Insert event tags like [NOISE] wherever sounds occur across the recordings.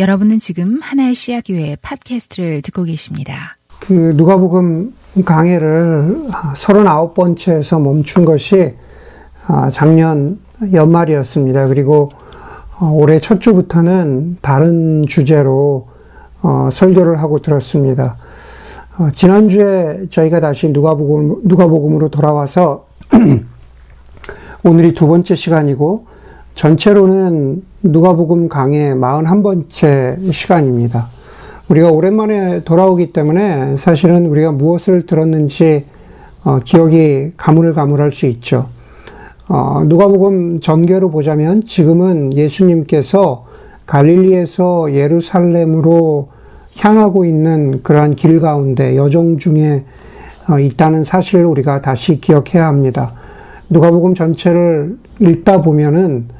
여러분은 지금 하나의 씨앗 교회 팟캐스트를 듣고 계십니다. 그 누가복음 강해를 39번째에서 멈춘 것이 아, 작년 연말이었습니다. 그리고 어, 올해 첫 주부터는 다른 주제로 어, 설교를 하고 들었습니다. 어, 지난주에 저희가 다시 누가복음, 누가복음으로 돌아와서 [CLEARS THROAT] 오늘이 두 번째 시간이고 전체로는 누가복음 강의 41번째 시간입니다. 우리가 오랜만에 돌아오기 때문에 사실은 우리가 무엇을 들었는지 어, 기억이 가물가물할 수 있죠. 어, 누가복음 전개로 보자면 지금은 예수님께서 갈릴리에서 예루살렘으로 향하고 있는 그러한 길 가운데 여정 중에 어, 있다는 사실을 우리가 다시 기억해야 합니다. 누가복음 전체를 읽다 보면은 어,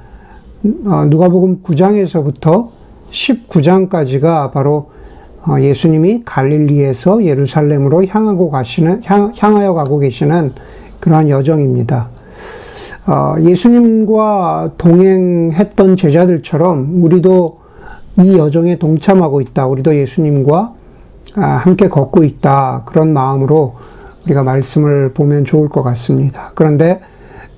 누가복음 9장에서부터 19장까지가 바로 어, 예수님이 갈릴리에서 예루살렘으로 향하고 가시는 향, 향하여 가고 계시는 그러한 여정입니다. 어, 예수님과 동행했던 제자들처럼 우리도 이 여정에 동참하고 있다. 우리도 예수님과 아, 함께 걷고 있다. 그런 마음으로 우리가 말씀을 보면 좋을 것 같습니다. 그런데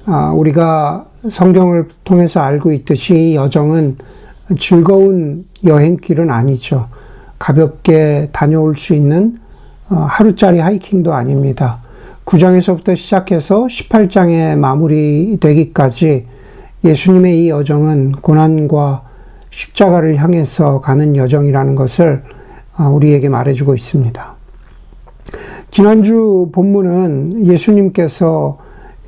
아, 우리가 성경을 통해서 알고 있듯이 여정은 즐거운 여행길은 아니죠. 가볍게 다녀올 수 있는 어, 하루짜리 하이킹도 아닙니다. 9장에서부터 시작해서 18장에 마무리되기까지 예수님의 이 여정은 고난과 십자가를 향해서 가는 여정이라는 것을 어, 우리에게 말해주고 있습니다. 지난주 본문은 예수님께서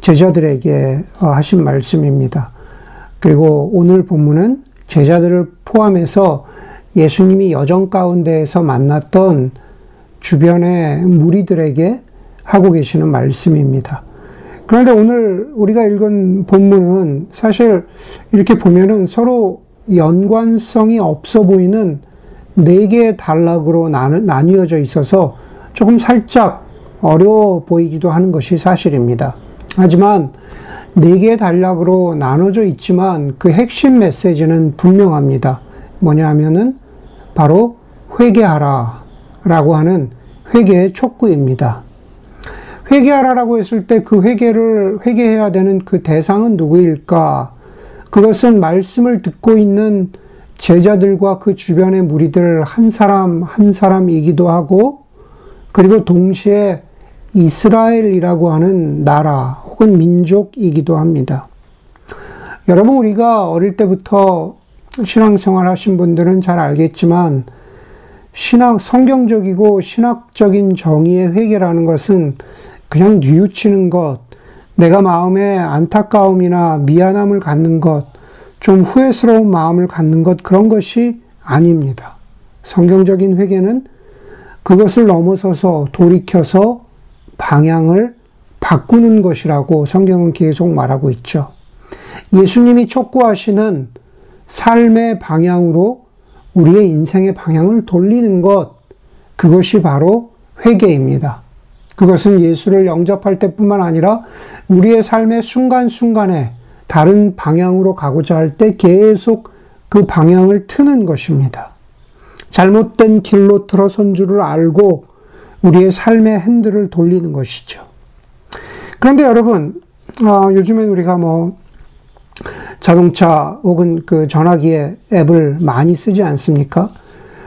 제자들에게 어, 하신 말씀입니다. 그리고 오늘 본문은 제자들을 포함해서 예수님이 여정 가운데에서 만났던 주변의 무리들에게 하고 계시는 말씀입니다. 그런데 오늘 우리가 읽은 본문은 사실 이렇게 보면은 서로 연관성이 없어 보이는 네 개의 단락으로 나뉘어져 있어서 조금 살짝 어려워 보이기도 하는 것이 사실입니다. 하지만 네 개의 단락으로 나눠져 있지만 그 핵심 메시지는 분명합니다. 뭐냐 하면은 바로 회개하라 라고 하는 회개의 촉구입니다. 회개하라라고 했을 때 그 회개를 회개해야 되는 그 대상은 누구일까? 그것은 말씀을 듣고 있는 제자들과 그 주변의 무리들 한 사람 한 사람이기도 하고 그리고 동시에 이스라엘이라고 하는 나라 혹은 민족이기도 합니다. 여러분, 우리가 어릴 때부터 신앙생활 하신 분들은 잘 알겠지만, 신학, 성경적이고 신학적인 정의의 회개라는 것은 그냥 뉘우치는 것, 내가 마음에 안타까움이나 미안함을 갖는 것, 좀 후회스러운 마음을 갖는 것, 그런 것이 아닙니다. 성경적인 회개는 그것을 넘어서서 돌이켜서 방향을 바꾸는 것이라고 성경은 계속 말하고 있죠. 예수님이 촉구하시는 삶의 방향으로 우리의 인생의 방향을 돌리는 것, 그것이 바로 회개입니다. 그것은 예수를 영접할 때뿐만 아니라 우리의 삶의 순간순간에 다른 방향으로 가고자 할 때 계속 그 방향을 트는 것입니다. 잘못된 길로 들어선 줄을 알고 우리의 삶의 핸들을 돌리는 것이죠. 그런데 여러분, 어, 요즘엔 우리가 뭐 자동차 혹은 그 전화기에 앱을 많이 쓰지 않습니까?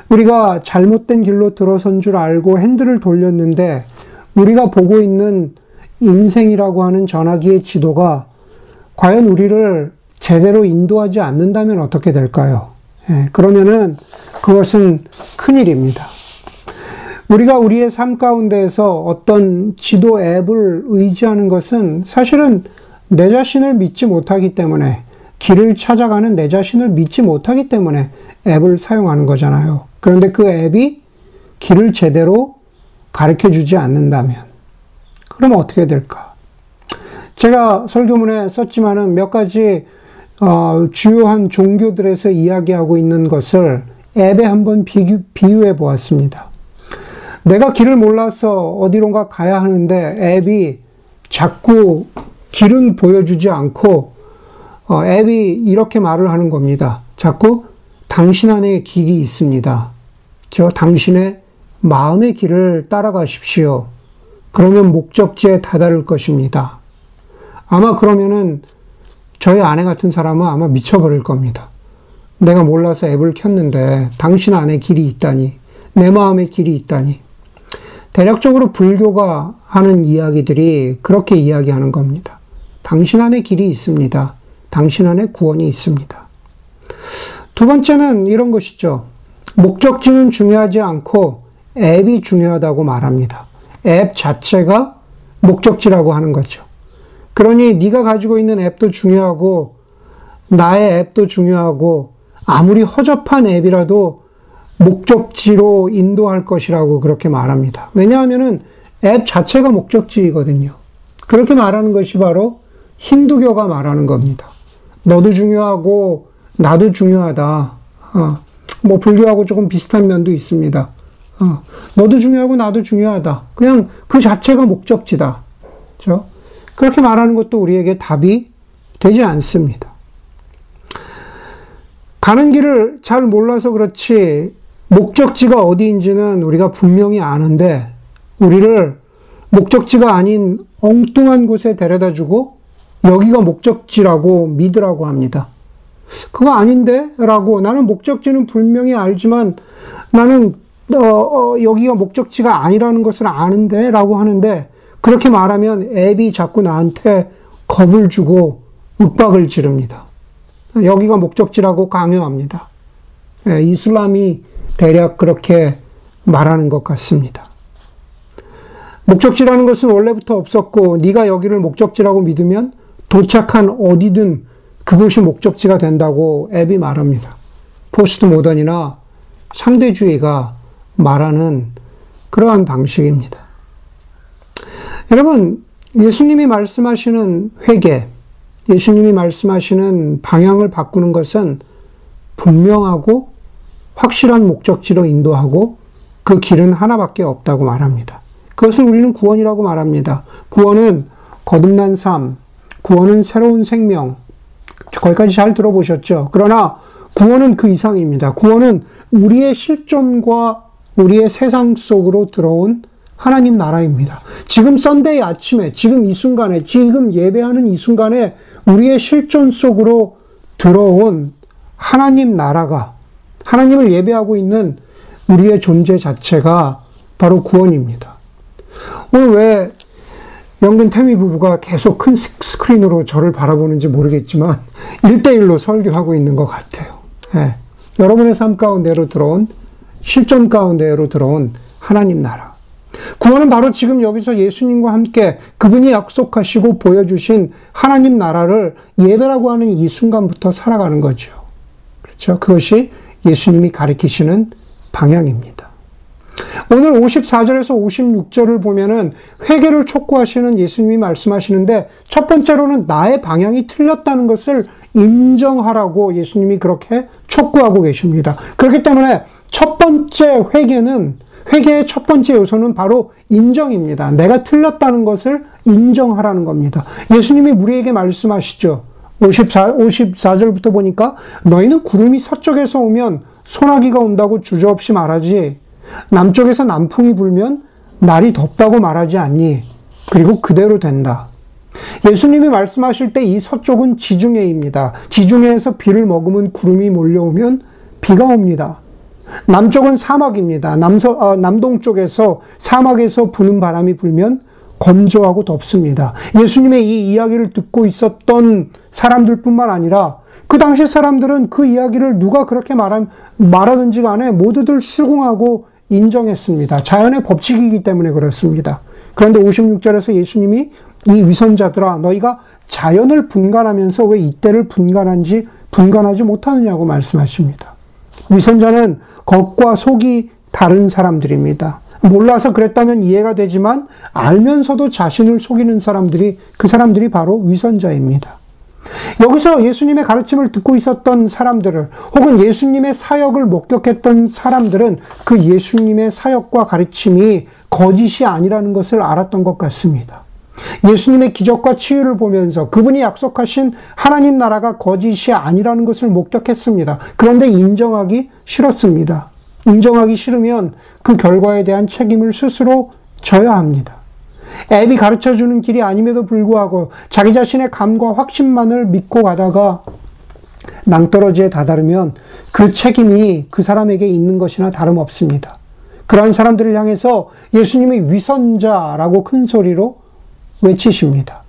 우리가 잘못된 길로 들어선 줄 알고 핸들을 돌렸는데 우리가 보고 있는 인생이라고 하는 전화기의 지도가 과연 우리를 제대로 인도하지 않는다면 어떻게 될까요? 예, 그러면은 그것은 큰일입니다. 우리가 우리의 삶 가운데에서 어떤 지도 앱을 의지하는 것은 사실은 내 자신을 믿지 못하기 때문에 길을 찾아가는 내 자신을 믿지 못하기 때문에 앱을 사용하는 거잖아요. 그런데 그 앱이 길을 제대로 가르쳐 주지 않는다면, 그럼 어떻게 될까? 제가 설교문에 썼지만은 몇 가지, 어, 주요한 종교들에서 이야기하고 있는 것을 앱에 한번 비교, 비유해 보았습니다. 내가 길을 몰라서 어디론가 가야 하는데 앱이 자꾸 길은 보여주지 않고 어, 앱이 이렇게 말을 하는 겁니다. 자꾸 당신 안에 길이 있습니다. 저 당신의 마음의 길을 따라가십시오. 그러면 목적지에 다다를 것입니다. 아마 그러면은 저희 아내 같은 사람은 아마 미쳐버릴 겁니다. 내가 몰라서 앱을 켰는데 당신 안에 길이 있다니, 내 마음의 길이 있다니. 대략적으로 불교가 하는 이야기들이 그렇게 이야기하는 겁니다. 당신 안에 길이 있습니다. 당신 안에 구원이 있습니다. 두 번째는 이런 것이죠. 목적지는 중요하지 않고 앱이 중요하다고 말합니다. 앱 자체가 목적지라고 하는 거죠. 그러니 네가 가지고 있는 앱도 중요하고 나의 앱도 중요하고 아무리 허접한 앱이라도 목적지로 인도할 것이라고 그렇게 말합니다. 왜냐하면은 앱 자체가 목적지이거든요. 그렇게 말하는 것이 바로 힌두교가 말하는 겁니다. 너도 중요하고 나도 중요하다. 어, 뭐 불교하고 조금 비슷한 면도 있습니다. 어, 너도 중요하고 나도 중요하다. 그냥 그 자체가 목적지다. 그렇죠? 그렇게 말하는 것도 우리에게 답이 되지 않습니다. 가는 길을 잘 몰라서 그렇지 목적지가 어디인지는 우리가 분명히 아는데 우리를 목적지가 아닌 엉뚱한 곳에 데려다 주고 여기가 목적지라고 믿으라고 합니다. 그거 아닌데? 라고 나는 목적지는 분명히 알지만 나는 어, 어, 여기가 목적지가 아니라는 것을 아는데? 라고 하는데 그렇게 말하면 앱이 자꾸 나한테 겁을 주고 윽박을 지릅니다. 여기가 목적지라고 강요합니다. 예, 이슬람이 대략 그렇게 말하는 것 같습니다. 목적지라는 것은 원래부터 없었고 네가 여기를 목적지라고 믿으면 도착한 어디든 그곳이 목적지가 된다고 앱이 말합니다. 포스트 모던이나 상대주의가 말하는 그러한 방식입니다. 여러분, 예수님이 말씀하시는 회개, 예수님이 말씀하시는 방향을 바꾸는 것은 분명하고 확실한 목적지로 인도하고 그 길은 하나밖에 없다고 말합니다. 그것을 우리는 구원이라고 말합니다. 구원은 거듭난 삶, 구원은 새로운 생명. 거기까지 잘 들어보셨죠? 그러나 구원은 그 이상입니다. 구원은 우리의 실존과 우리의 세상 속으로 들어온 하나님 나라입니다. 지금 Sunday 아침에, 지금 이 순간에, 지금 예배하는 이 순간에 우리의 실존 속으로 들어온 하나님 나라가, 하나님을 예배하고 있는 우리의 존재 자체가 바로 구원입니다. 오늘 왜 영근 태미 부부가 계속 큰 스크린으로 저를 바라보는지 모르겠지만, [LAUGHS] 1대1로 설교하고 있는 것 같아요. 예. 여러분의 삶 가운데로 들어온, 실존 가운데로 들어온 하나님 나라. 구원은 바로 지금 여기서 예수님과 함께 그분이 약속하시고 보여주신 하나님 나라를 예배라고 하는 이 순간부터 살아가는 거죠. 그렇죠. 그것이 예수님이 가리키시는 방향입니다. 오늘 54절에서 56절을 보면은 회개를 촉구하시는 예수님이 말씀하시는데 첫 번째로는 나의 방향이 틀렸다는 것을 인정하라고 예수님이 그렇게 촉구하고 계십니다. 그렇기 때문에 첫 번째 회개는 회개의 첫 번째 요소는 바로 인정입니다. 내가 틀렸다는 것을 인정하라는 겁니다. 예수님이 우리에게 말씀하시죠. 54, 54절부터 보니까 너희는 구름이 서쪽에서 오면 소나기가 온다고 주저없이 말하지. 남쪽에서 남풍이 불면 날이 덥다고 말하지 않니? 그리고 그대로 된다. 예수님이 말씀하실 때 이 서쪽은 지중해입니다. 지중해에서 비를 머금은 구름이 몰려오면 비가 옵니다. 남쪽은 사막입니다. 남서, 어, 남동쪽에서 사막에서 부는 바람이 불면 건조하고 덥습니다. 예수님의 이 이야기를 듣고 있었던 사람들 뿐만 아니라 그 당시 사람들은 그 이야기를 누가 그렇게 말하, 말하든지 간에 모두들 수긍하고 인정했습니다. 자연의 법칙이기 때문에 그렇습니다. 그런데 56절에서 예수님이 이 위선자들아 너희가 자연을 분간하면서 왜 이때를 분간한지 분간하지 못하느냐고 말씀하십니다. 위선자는 겉과 속이 다른 사람들입니다. 몰라서 그랬다면 이해가 되지만 알면서도 자신을 속이는 사람들이 그 사람들이 바로 위선자입니다. 여기서 예수님의 가르침을 듣고 있었던 사람들을 혹은 예수님의 사역을 목격했던 사람들은 그 예수님의 사역과 가르침이 거짓이 아니라는 것을 알았던 것 같습니다. 예수님의 기적과 치유를 보면서 그분이 약속하신 하나님 나라가 거짓이 아니라는 것을 목격했습니다. 그런데 인정하기 싫었습니다. 인정하기 싫으면 그 결과에 대한 책임을 스스로 져야 합니다. 앱이 가르쳐 주는 길이 아님에도 불구하고 자기 자신의 감과 확신만을 믿고 가다가 낭떠러지에 다다르면 그 책임이 그 사람에게 있는 것이나 다름없습니다. 그러한 사람들을 향해서 예수님이 위선자라고 큰 소리로 외치십니다.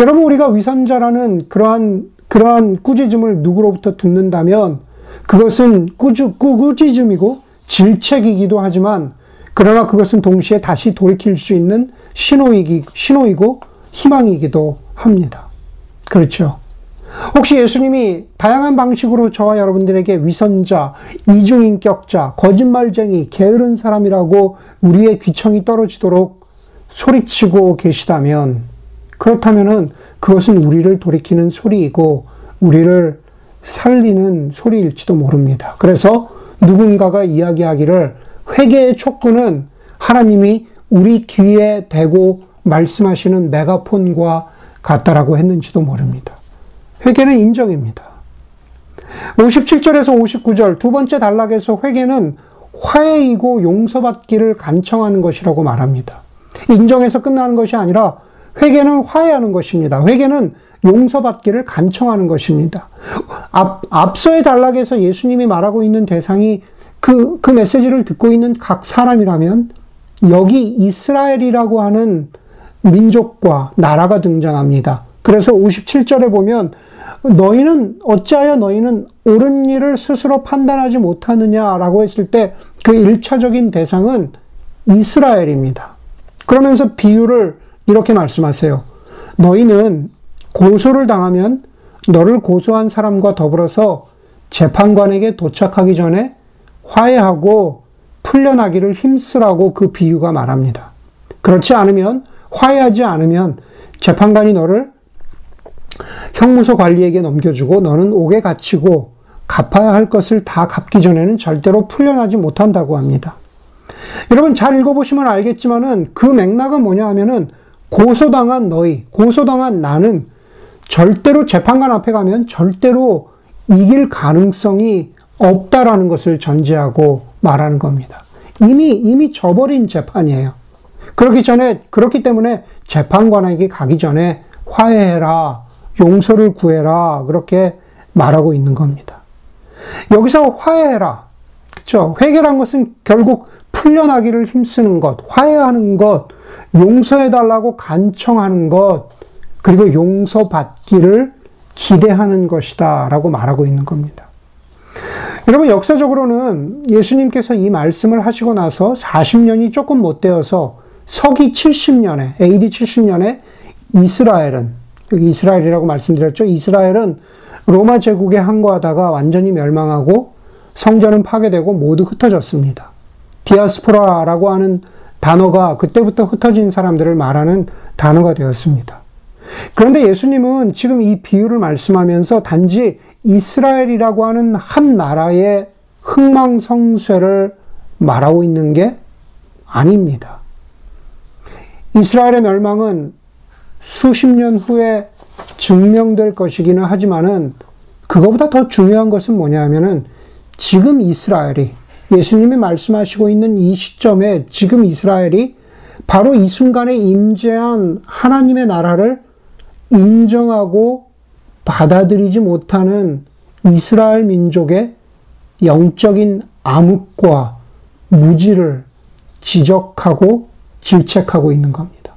여러분, 우리가 위선자라는 그러한, 그러한 꾸짖음을 누구로부터 듣는다면 그것은 꾸주, 꾸짖음이고 질책이기도 하지만 그러나 그것은 동시에 다시 돌이킬 수 있는 신호이기, 신호이고 희망이기도 합니다. 그렇죠. 혹시 예수님이 다양한 방식으로 저와 여러분들에게 위선자, 이중인격자, 거짓말쟁이, 게으른 사람이라고 우리의 귀청이 떨어지도록 소리치고 계시다면, 그렇다면은 그것은 우리를 돌이키는 소리이고, 우리를 살리는 소리일지도 모릅니다. 그래서 누군가가 이야기하기를 회개의 촉구는 하나님이 우리 귀에 대고 말씀하시는 메가폰과 같다라고 했는지도 모릅니다. 회개는 인정입니다. 57절에서 59절 두 번째 단락에서 회개는 화해이고 용서받기를 간청하는 것이라고 말합니다. 인정해서 끝나는 것이 아니라 회개는 화해하는 것입니다. 회개는 용서받기를 간청하는 것입니다. 앞, 앞서의 단락에서 예수님이 말하고 있는 대상이 그, 그 메시지를 듣고 있는 각 사람이라면 여기 이스라엘이라고 하는 민족과 나라가 등장합니다. 그래서 57절에 보면 너희는 어찌하여 너희는 옳은 일을 스스로 판단하지 못하느냐라고 했을 때 그 1차적인 대상은 이스라엘입니다. 그러면서 비유를 이렇게 말씀하세요. 너희는 고소를 당하면 너를 고소한 사람과 더불어서 재판관에게 도착하기 전에 화해하고 풀려나기를 힘쓰라고 그 비유가 말합니다. 그렇지 않으면 화해하지 않으면 재판관이 너를 형무소 관리에게 넘겨주고 너는 옥에 갇히고 갚아야 할 것을 다 갚기 전에는 절대로 풀려나지 못한다고 합니다. 여러분 잘 읽어보시면 알겠지만은 그 맥락은 뭐냐 하면은 고소당한 너희, 고소당한 나는 절대로 재판관 앞에 가면 절대로 이길 가능성이 없다라는 것을 전제하고 말하는 겁니다. 이미, 이미 져버린 재판이에요. 그렇기 전에, 그렇기 때문에 재판관에게 가기 전에 화해해라. 용서를 구해라. 그렇게 말하고 있는 겁니다. 여기서 화해해라. 그쵸? 회개란 것은 결국 풀려나기를 힘쓰는 것, 화해하는 것, 용서해달라고 간청하는 것, 그리고 용서받기를 기대하는 것이다. 라고 말하고 있는 겁니다. 여러분, 역사적으로는 예수님께서 이 말씀을 하시고 나서 40년이 조금 못 되어서 서기 70년에, AD 70년에 이스라엘은 여기 이스라엘이라고 말씀드렸죠. 이스라엘은 로마 제국에 항거하다가 완전히 멸망하고 성전은 파괴되고 모두 흩어졌습니다. 디아스포라라고 하는 단어가 그때부터 흩어진 사람들을 말하는 단어가 되었습니다. 그런데 예수님은 지금 이 비유를 말씀하면서 단지 이스라엘이라고 하는 한 나라의 흥망성쇠를 말하고 있는 게 아닙니다. 이스라엘의 멸망은 수십 년 후에 증명될 것이기는 하지만은 그거보다 더 중요한 것은 뭐냐 하면은 지금 이스라엘이 예수님이 말씀하시고 있는 이 시점에 지금 이스라엘이 바로 이 순간에 임재한 하나님의 나라를 인정하고 받아들이지 못하는 이스라엘 민족의 영적인 암흑과 무지를 지적하고 질책하고 있는 겁니다.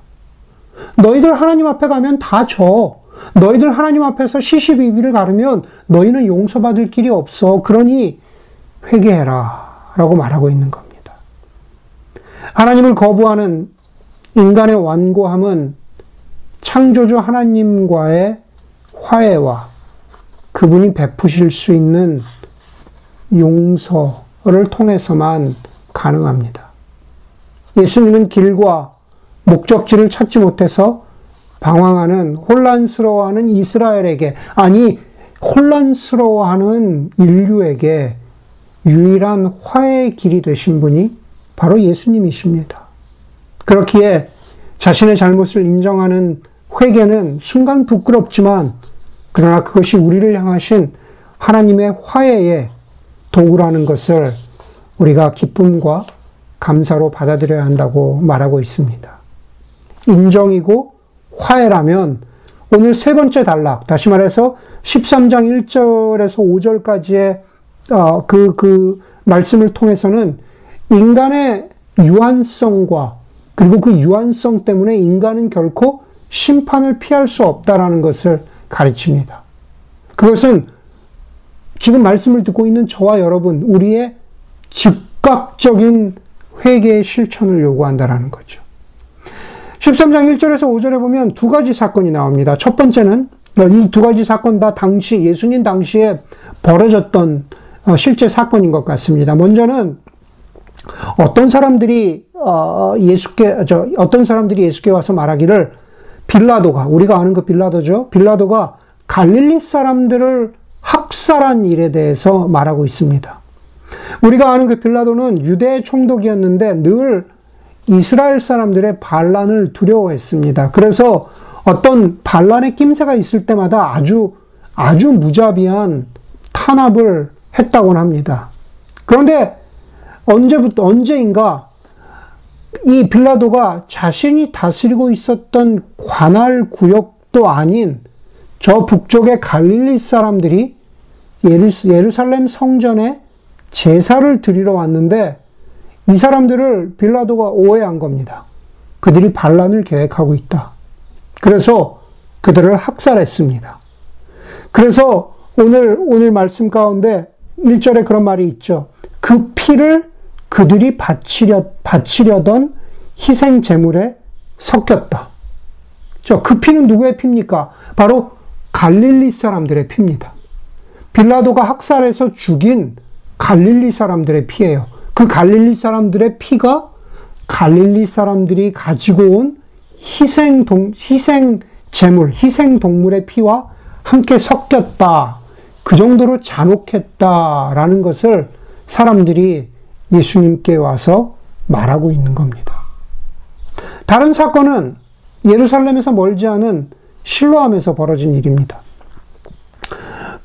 너희들 하나님 앞에 가면 다 져. 너희들 하나님 앞에서 시시비비를 가르면 너희는 용서받을 길이 없어. 그러니 회개해라. 라고 말하고 있는 겁니다. 하나님을 거부하는 인간의 완고함은 창조주 하나님과의 화해와 그분이 베푸실 수 있는 용서를 통해서만 가능합니다. 예수님은 길과 목적지를 찾지 못해서 방황하는 혼란스러워하는 이스라엘에게 아니 혼란스러워하는 인류에게 유일한 화해의 길이 되신 분이 바로 예수님이십니다. 그렇기에 자신의 잘못을 인정하는 회개는 순간 부끄럽지만 그러나 그것이 우리를 향하신 하나님의 화해의 도구라는 것을 우리가 기쁨과 감사로 받아들여야 한다고 말하고 있습니다. 인정이고 화해라면 오늘 세 번째 단락, 다시 말해서 13장 1절에서 5절까지의 어, 그, 그 말씀을 통해서는 인간의 유한성과 그리고 그 유한성 때문에 인간은 결코 심판을 피할 수 없다라는 것을 가르칩니다. 그것은 지금 말씀을 듣고 있는 저와 여러분, 우리의 즉각적인 회개의 실천을 요구한다라는 거죠. 13장 1절에서 5절에 보면 두 가지 사건이 나옵니다. 첫 번째는 이 두 가지 사건 다 당시, 예수님 당시에 벌어졌던 어, 실제 사건인 것 같습니다. 먼저는 어떤 사람들이 어, 예수께, 저, 어떤 사람들이 예수께 와서 말하기를 빌라도가, 우리가 아는 그 빌라도죠. 빌라도가 갈릴리 사람들을 학살한 일에 대해서 말하고 있습니다. 우리가 아는 그 빌라도는 유대 총독이었는데 늘 이스라엘 사람들의 반란을 두려워했습니다. 그래서 어떤 반란의 낌새가 있을 때마다 아주 아주 무자비한 탄압을 했다고 합니다. 그런데 언제부터 언제인가 이 빌라도가 자신이 다스리고 있었던 관할 구역도 아닌 저 북쪽의 갈릴리 사람들이 예루살렘 성전에 제사를 드리러 왔는데 이 사람들을 빌라도가 오해한 겁니다. 그들이 반란을 계획하고 있다. 그래서 그들을 학살했습니다. 그래서 오늘, 오늘 말씀 가운데 1절에 그런 말이 있죠. 그 피를 그들이 바치려, 바치려던 희생 제물에 섞였다. 그 피는 누구의 피입니까? 바로 갈릴리 사람들의 피입니다. 빌라도가 학살해서 죽인 갈릴리 사람들의 피예요. 그 갈릴리 사람들의 피가 갈릴리 사람들이 가지고 온 희생 동, 희생 제물, 희생 동물의 피와 함께 섞였다. 그 정도로 잔혹했다라는 것을 사람들이 예수님께 와서 말하고 있는 겁니다. 다른 사건은 예루살렘에서 멀지 않은 실로암에서 벌어진 일입니다.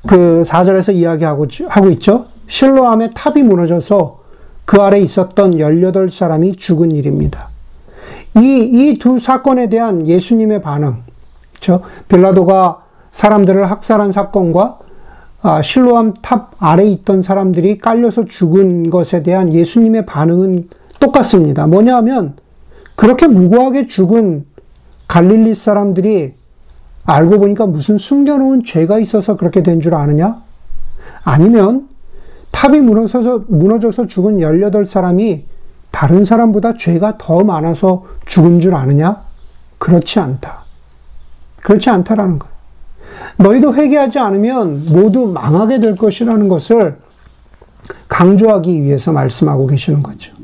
그 4절에서 이야기하고 하고 있죠. 실로암의 탑이 무너져서 그 아래 있었던 18사람이 죽은 일입니다. 이, 이 두 사건에 대한 예수님의 반응, 그렇죠? 빌라도가 사람들을 학살한 사건과 아, 실로암 탑 아래 있던 사람들이 깔려서 죽은 것에 대한 예수님의 반응은 똑같습니다. 뭐냐 하면 그렇게 무고하게 죽은 갈릴리 사람들이 알고 보니까 무슨 숨겨놓은 죄가 있어서 그렇게 된 줄 아느냐? 아니면 탑이 무너져서, 무너져서 죽은 18사람이 다른 사람보다 죄가 더 많아서 죽은 줄 아느냐? 그렇지 않다. 그렇지 않다라는 거예요. 너희도 회개하지 않으면 모두 망하게 될 것이라는 것을 강조하기 위해서 말씀하고 계시는 거죠.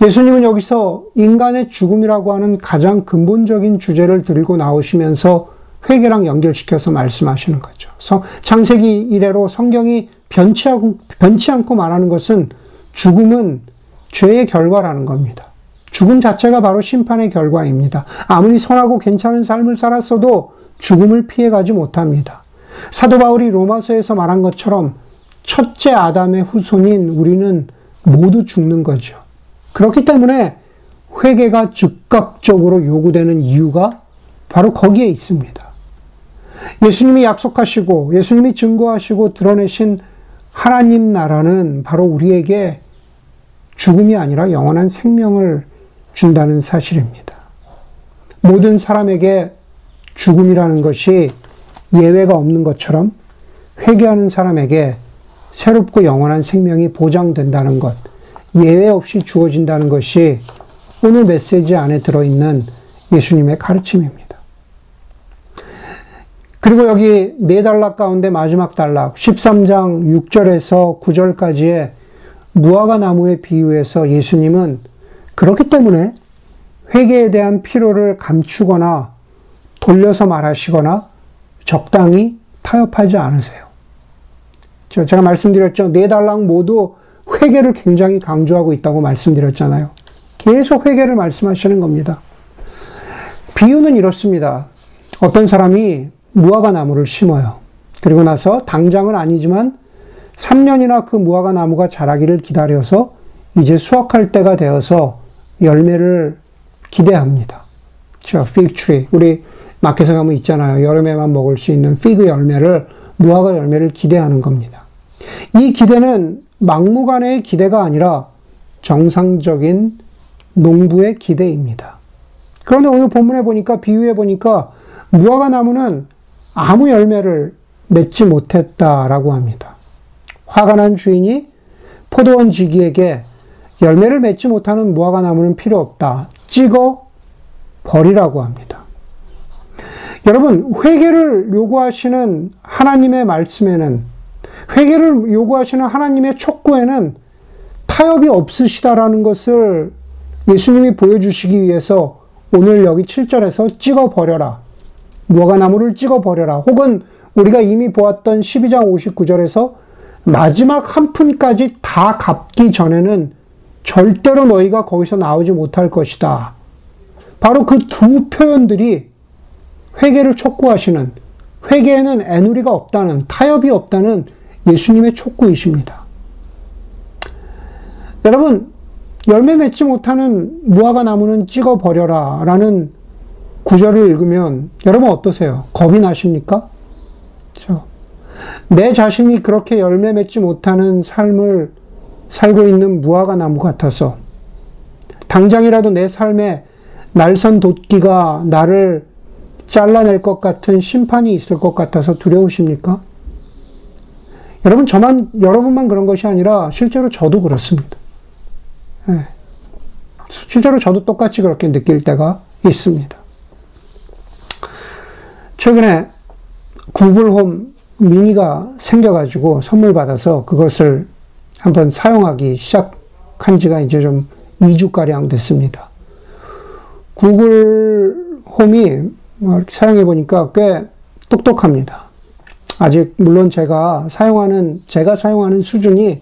예수님은 여기서 인간의 죽음이라고 하는 가장 근본적인 주제를 들고 나오시면서 회개랑 연결시켜서 말씀하시는 거죠. 창세기 이래로 성경이 변치 않고, 변치 않고 말하는 것은 죽음은 죄의 결과라는 겁니다. 죽음 자체가 바로 심판의 결과입니다. 아무리 선하고 괜찮은 삶을 살았어도 죽음을 피해가지 못합니다. 사도 바울이 로마서에서 말한 것처럼 첫째 아담의 후손인 우리는 모두 죽는 거죠. 그렇기 때문에 회개가 즉각적으로 요구되는 이유가 바로 거기에 있습니다. 예수님이 약속하시고 예수님이 증거하시고 드러내신 하나님 나라는 바로 우리에게 죽음이 아니라 영원한 생명을 준다는 사실입니다. 모든 사람에게 죽음이라는 것이 예외가 없는 것처럼 회개하는 사람에게 새롭고 영원한 생명이 보장된다는 것, 예외 없이 주어진다는 것이 오늘 메시지 안에 들어있는 예수님의 가르침입니다. 그리고 여기 네 단락 가운데 마지막 단락, 13장 6절에서 9절까지의 무화과 나무의 비유에서 예수님은 그렇기 때문에 회개에 대한 필요를 감추거나 돌려서 말하시거나 적당히 타협하지 않으세요. 제가 말씀드렸죠. 네 달랑 모두 회개를 굉장히 강조하고 있다고 말씀드렸잖아요. 계속 회개를 말씀하시는 겁니다. 비유는 이렇습니다. 어떤 사람이 무화과 나무를 심어요. 그리고 나서 당장은 아니지만 3년이나 그 무화과 나무가 자라기를 기다려서 이제 수확할 때가 되어서 열매를 기대합니다. 저 fig tree. 우리 마켓에 가면 있잖아요. 여름에만 먹을 수 있는 피그 열매를 무화과 열매를 기대하는 겁니다. 이 기대는 막무가내의 기대가 아니라 정상적인 농부의 기대입니다. 그런데 오늘 본문에 보니까 비유해 보니까 무화과 나무는 아무 열매를 맺지 못했다라고 합니다. 화가 난 주인이 포도원 지기에게 열매를 맺지 못하는 무화과 나무는 필요 없다. 찍어 버리라고 합니다. 여러분, 회개를 요구하시는 하나님의 말씀에는, 회개를 요구하시는 하나님의 촉구에는 타협이 없으시다라는 것을 예수님이 보여주시기 위해서 오늘 여기 7절에서 찍어 버려라. 무화과 나무를 찍어 버려라. 혹은 우리가 이미 보았던 12장 59절에서 마지막 한 푼까지 다 갚기 전에는 절대로 너희가 거기서 나오지 못할 것이다. 바로 그 두 표현들이 회개를 촉구하시는 회개에는 애누리가 없다는 타협이 없다는 예수님의 촉구이십니다. 여러분 열매 맺지 못하는 무화과 나무는 찍어 버려라 라는 구절을 읽으면 여러분 어떠세요? 겁이 나십니까? 그렇죠? 내 자신이 그렇게 열매 맺지 못하는 삶을 살고 있는 무화과 나무 같아서 당장이라도 내 삶에 날선 돋기가 나를 잘라낼 것 같은 심판이 있을 것 같아서 두려우십니까? 여러분, 저만, 여러분만 그런 것이 아니라 실제로 저도 그렇습니다. 네. 실제로 저도 똑같이 그렇게 느낄 때가 있습니다. 최근에 구글 홈 미니가 생겨가지고 선물 받아서 그것을 한번 사용하기 시작한 지가 이제 좀 2주가량 됐습니다. 구글 홈이 뭐 사용해 보니까 꽤 똑똑합니다. 아직 물론 제가 사용하는 제가 사용하는 수준이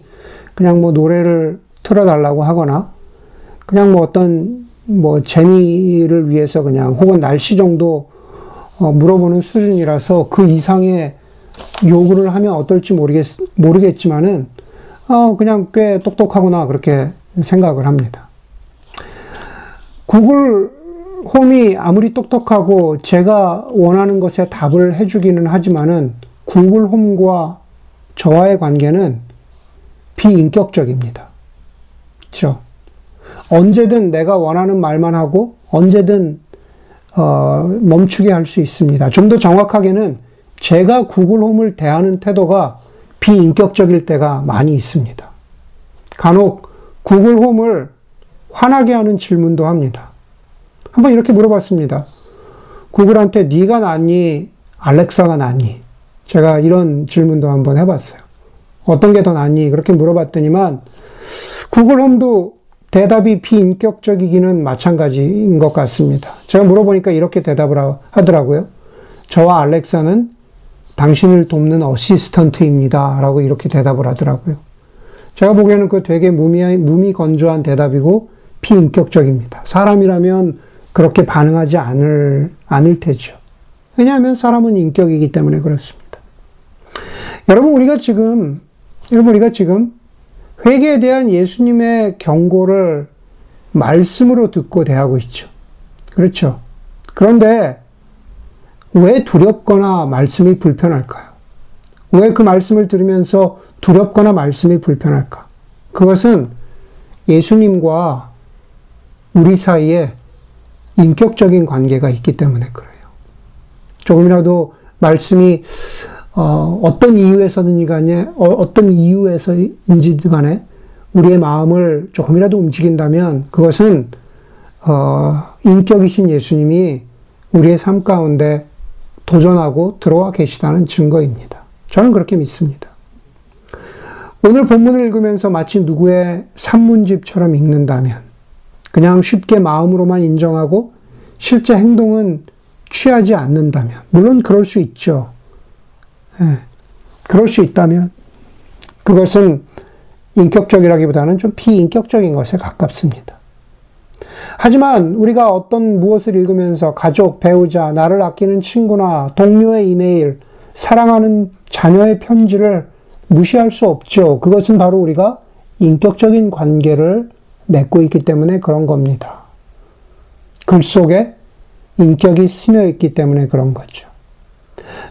그냥 뭐 노래를 틀어달라고 하거나 그냥 뭐 어떤 뭐 재미를 위해서 그냥 혹은 날씨 정도 어 물어보는 수준이라서 그 이상의 요구를 하면 어떨지 모르겠 모르겠지만은 어 그냥 꽤 똑똑하구나 그렇게 생각을 합니다. 구글 홈이 아무리 똑똑하고 제가 원하는 것에 답을 해주기는 하지만은 구글 홈과 저와의 관계는 비인격적입니다. 그렇죠? 언제든 내가 원하는 말만 하고 언제든 어, 멈추게 할 수 있습니다. 좀 더 정확하게는 제가 구글 홈을 대하는 태도가 비인격적일 때가 많이 있습니다. 간혹 구글 홈을 화나게 하는 질문도 합니다. 한번 이렇게 물어봤습니다. 구글한테 네가 낫니? 알렉사가 낫니? 제가 이런 질문도 한번 해봤어요. 어떤 게 더 낫니? 그렇게 물어봤더니만 구글 홈도 대답이 비인격적이기는 마찬가지인 것 같습니다. 제가 물어보니까 이렇게 대답을 하더라고요. 저와 알렉사는 당신을 돕는 어시스턴트입니다. 라고 이렇게 대답을 하더라고요. 제가 보기에는 그 되게 무미, 무미건조한 대답이고 비인격적입니다. 사람이라면 그렇게 반응하지 않을, 않을 테죠. 왜냐하면 사람은 인격이기 때문에 그렇습니다. 여러분, 우리가 지금, 여러분, 우리가 지금 회개에 대한 예수님의 경고를 말씀으로 듣고 대하고 있죠. 그렇죠. 그런데 왜 두렵거나 말씀이 불편할까요? 왜 그 말씀을 들으면서 두렵거나 말씀이 불편할까? 그것은 예수님과 우리 사이에 인격적인 관계가 있기 때문에 그래요. 조금이라도 말씀이 어, 어떤 이유에서든 간에 어, 떤 이유에서인지 간에 우리의 마음을 조금이라도 움직인다면 그것은 어, 인격이신 예수님이 우리의 삶 가운데 도전하고 들어와 계시다는 증거입니다. 저는 그렇게 믿습니다. 오늘 본문을 읽으면서 마치 누구의 산문집처럼 읽는다면 그냥 쉽게 마음으로만 인정하고 실제 행동은 취하지 않는다면, 물론 그럴 수 있죠. 예, 그럴 수 있다면, 그것은 인격적이라기보다는 좀 비인격적인 것에 가깝습니다. 하지만 우리가 어떤 무엇을 읽으면서 가족, 배우자, 나를 아끼는 친구나 동료의 이메일, 사랑하는 자녀의 편지를 무시할 수 없죠. 그것은 바로 우리가 인격적인 관계를 맺고 있기 때문에 그런 겁니다. 글 속에 인격이 스며 있기 때문에 그런 거죠.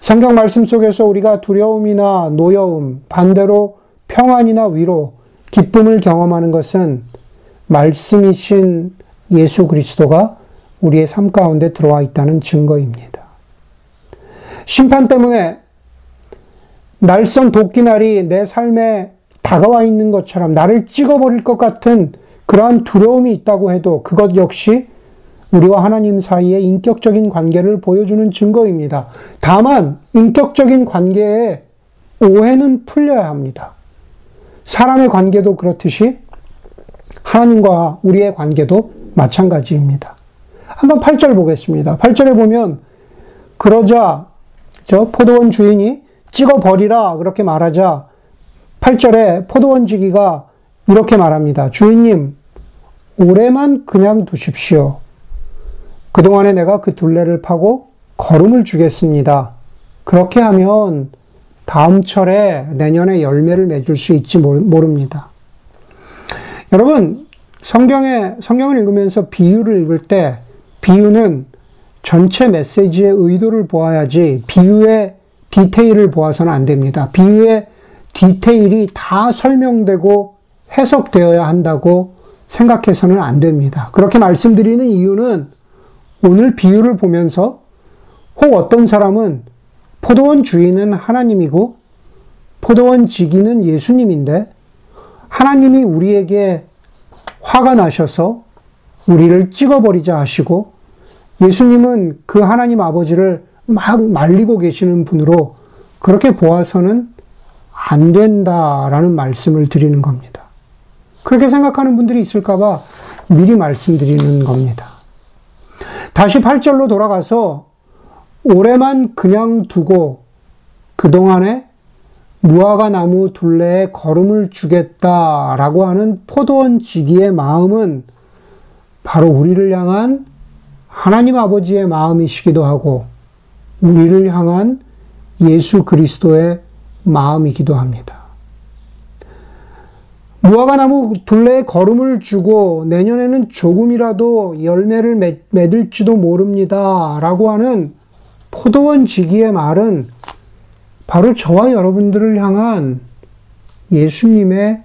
성경 말씀 속에서 우리가 두려움이나 노여움, 반대로 평안이나 위로, 기쁨을 경험하는 것은 말씀이신 예수 그리스도가 우리의 삶 가운데 들어와 있다는 증거입니다. 심판 때문에 날선 도끼날이 내 삶에 다가와 있는 것처럼 나를 찍어버릴 것 같은 그러한 두려움이 있다고 해도 그것 역시 우리와 하나님 사이의 인격적인 관계를 보여주는 증거입니다. 다만, 인격적인 관계에 오해는 풀려야 합니다. 사람의 관계도 그렇듯이 하나님과 우리의 관계도 마찬가지입니다. 한번 8절 보겠습니다. 8절에 보면, 그러자 저 포도원 주인이 찍어버리라 그렇게 말하자 8절에 포도원 지기가 이렇게 말합니다. 주인님, 올해만 그냥 두십시오. 그동안에 내가 그 둘레를 파고 걸음을 주겠습니다. 그렇게 하면 다음 철에 내년에 열매를 맺을 수 있지 모릅니다. 여러분, 성경에, 성경을 읽으면서 비유를 읽을 때 비유는 전체 메시지의 의도를 보아야지 비유의 디테일을 보아서는 안 됩니다. 비유의 디테일이 다 설명되고 해석되어야 한다고 생각해서는 안 됩니다. 그렇게 말씀드리는 이유는 오늘 비유를 보면서 혹 어떤 사람은 포도원 주인은 하나님이고 포도원 지기는 예수님인데 하나님이 우리에게 화가 나셔서 우리를 찍어버리자 하시고 예수님은 그 하나님 아버지를 막 말리고 계시는 분으로 그렇게 보아서는 안 된다라는 말씀을 드리는 겁니다. 그렇게 생각하는 분들이 있을까봐 미리 말씀드리는 겁니다. 다시 8절로 돌아가서 올해만 그냥 두고 그동안에 무화과 나무 둘레에 걸음을 주겠다라고 하는 포도원 지기의 마음은 바로 우리를 향한 하나님 아버지의 마음이시기도 하고 우리를 향한 예수 그리스도의 마음이기도 합니다. 무화과 나무 둘레에 걸음을 주고 내년에는 조금이라도 열매를 맺을지도 모릅니다. 라고 하는 포도원 지기의 말은 바로 저와 여러분들을 향한 예수님의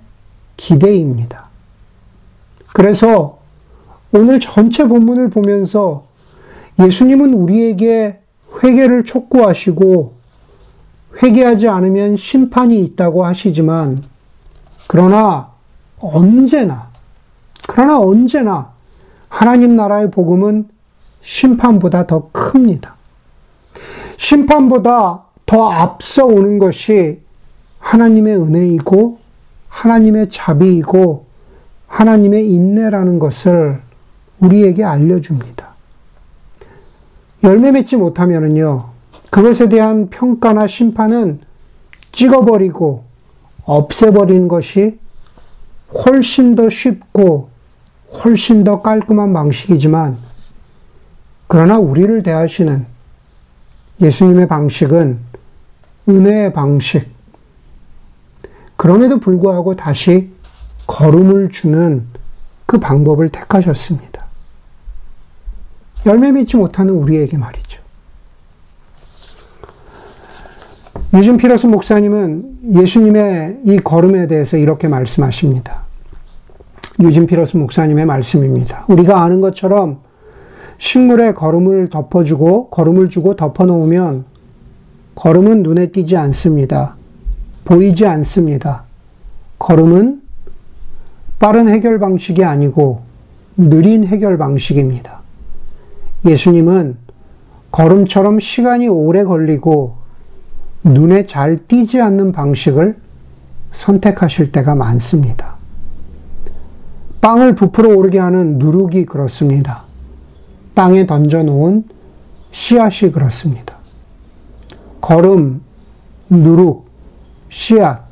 기대입니다. 그래서 오늘 전체 본문을 보면서 예수님은 우리에게 회개를 촉구하시고 회개하지 않으면 심판이 있다고 하시지만 그러나 언제나, 그러나 언제나 하나님 나라의 복음은 심판보다 더 큽니다. 심판보다 더 앞서 오는 것이 하나님의 은혜이고 하나님의 자비이고 하나님의 인내라는 것을 우리에게 알려줍니다. 열매 맺지 못하면요, 그것에 대한 평가나 심판은 찍어버리고 없애버리는 것이 훨씬 더 쉽고 훨씬 더 깔끔한 방식이지만 그러나 우리를 대하시는 예수님의 방식은 은혜의 방식. 그럼에도 불구하고 다시 걸음을 주는 그 방법을 택하셨습니다. 열매 맺지 못하는 우리에게 말이죠. 유진 피러스 목사님은 예수님의 이 걸음에 대해서 이렇게 말씀하십니다. 유진 피러스 목사님의 말씀입니다. 우리가 아는 것처럼 식물에 걸음을 덮어주고 걸음을 주고 덮어놓으면 걸음은 눈에 띄지 않습니다. 보이지 않습니다. 걸음은 빠른 해결 방식이 아니고 느린 해결 방식입니다. 예수님은 걸음처럼 시간이 오래 걸리고 눈에 잘 띄지 않는 방식을 선택하실 때가 많습니다. 빵을 부풀어 오르게 하는 누룩이 그렇습니다. 땅에 던져 놓은 씨앗이 그렇습니다. 걸음, 누룩, 씨앗,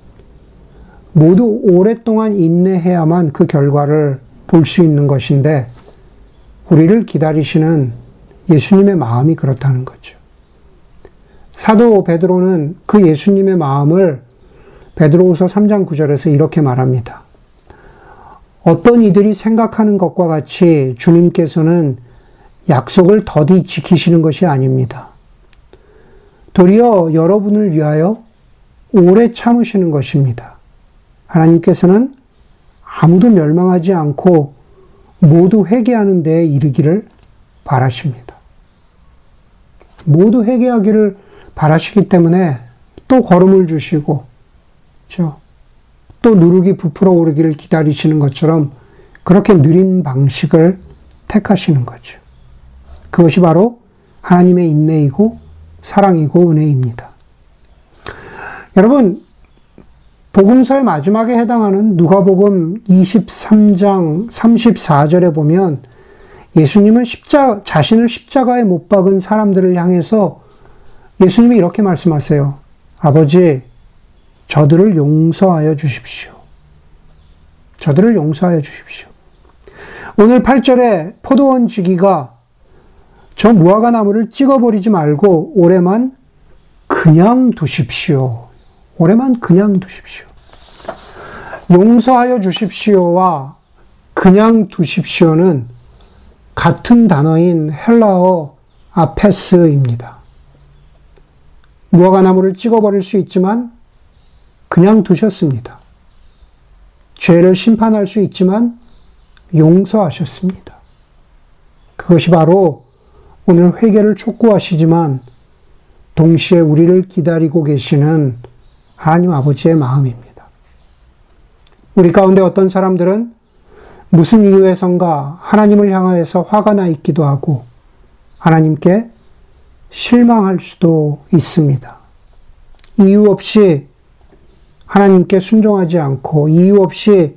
모두 오랫동안 인내해야만 그 결과를 볼 수 있는 것인데, 우리를 기다리시는 예수님의 마음이 그렇다는 거죠. 사도 베드로는 그 예수님의 마음을 베드로후서 3장 9절에서 이렇게 말합니다. 어떤 이들이 생각하는 것과 같이 주님께서는 약속을 더디 지키시는 것이 아닙니다. 도리어 여러분을 위하여 오래 참으시는 것입니다. 하나님께서는 아무도 멸망하지 않고 모두 회개하는 데에 이르기를 바라십니다. 모두 회개하기를 바라시기 때문에 또 걸음을 주시고, 그렇죠? 또 누룩이 부풀어 오르기를 기다리시는 것처럼 그렇게 느린 방식을 택하시는 거죠. 그것이 바로 하나님의 인내이고 사랑이고 은혜입니다. 여러분, 복음서의 마지막에 해당하는 누가복음 23장 34절에 보면 예수님은 십자 자신을 십자가에 못 박은 사람들을 향해서 예수님이 이렇게 말씀하세요. 아버지, 저들을 용서하여 주십시오. 저들을 용서하여 주십시오. 오늘 8절에 포도원 지기가 저 무화과 나무를 찍어버리지 말고 올해만 그냥 두십시오. 올해만 그냥 두십시오. 용서하여 주십시오와 그냥 두십시오는 같은 단어인 헬라어 아페스입니다. 무화과 나무를 찍어버릴 수 있지만 그냥 두셨습니다. 죄를 심판할 수 있지만 용서하셨습니다. 그것이 바로 오늘 회개를 촉구하시지만 동시에 우리를 기다리고 계시는 하나님 아버지의 마음입니다. 우리 가운데 어떤 사람들은 무슨 이유에선가 하나님을 향하여서 화가 나 있기도 하고 하나님께 실망할 수도 있습니다. 이유 없이 하나님께 순종하지 않고 이유 없이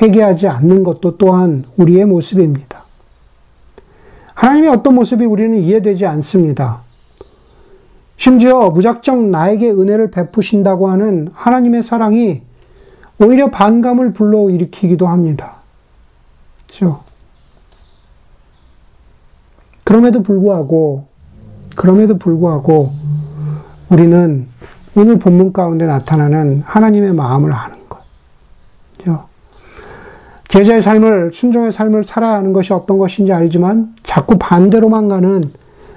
회개하지 않는 것도 또한 우리의 모습입니다. 하나님의 어떤 모습이 우리는 이해되지 않습니다. 심지어 무작정 나에게 은혜를 베푸신다고 하는 하나님의 사랑이 오히려 반감을 불러일으키기도 합니다. 그렇죠? 그럼에도 불구하고, 그럼에도 불구하고, 우리는 오늘 본문 가운데 나타나는 하나님의 마음을 아는 것. 제자의 삶을, 순종의 삶을 살아야 하는 것이 어떤 것인지 알지만 자꾸 반대로만 가는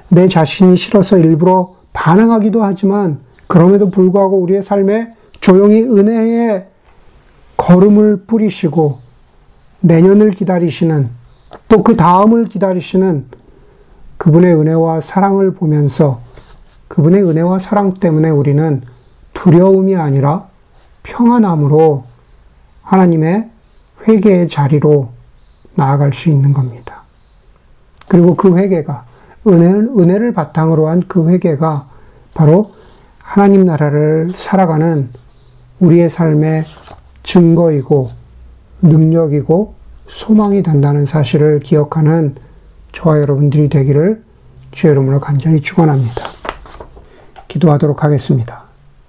내 자신이 싫어서 일부러 반항하기도 하지만 그럼에도 불구하고 우리의 삶에 조용히 은혜의 걸음을 뿌리시고 내년을 기다리시는 또 그 다음을 기다리시는 그분의 은혜와 사랑을 보면서 그분의 은혜와 사랑 때문에 우리는 두려움이 아니라 평안함으로 하나님의 회개의 자리로 나아갈 수 있는 겁니다. 그리고 그 회개가 은혜를, 은혜를 바탕으로 한 그 회개가 바로 하나님 나라를 살아가는 우리의 삶의 증거이고 능력이고 소망이 된다는 사실을 기억하는 저와 여러분들이 되기를 주의 이름으로 간절히 축원합니다. 기도하도록 하겠습니다.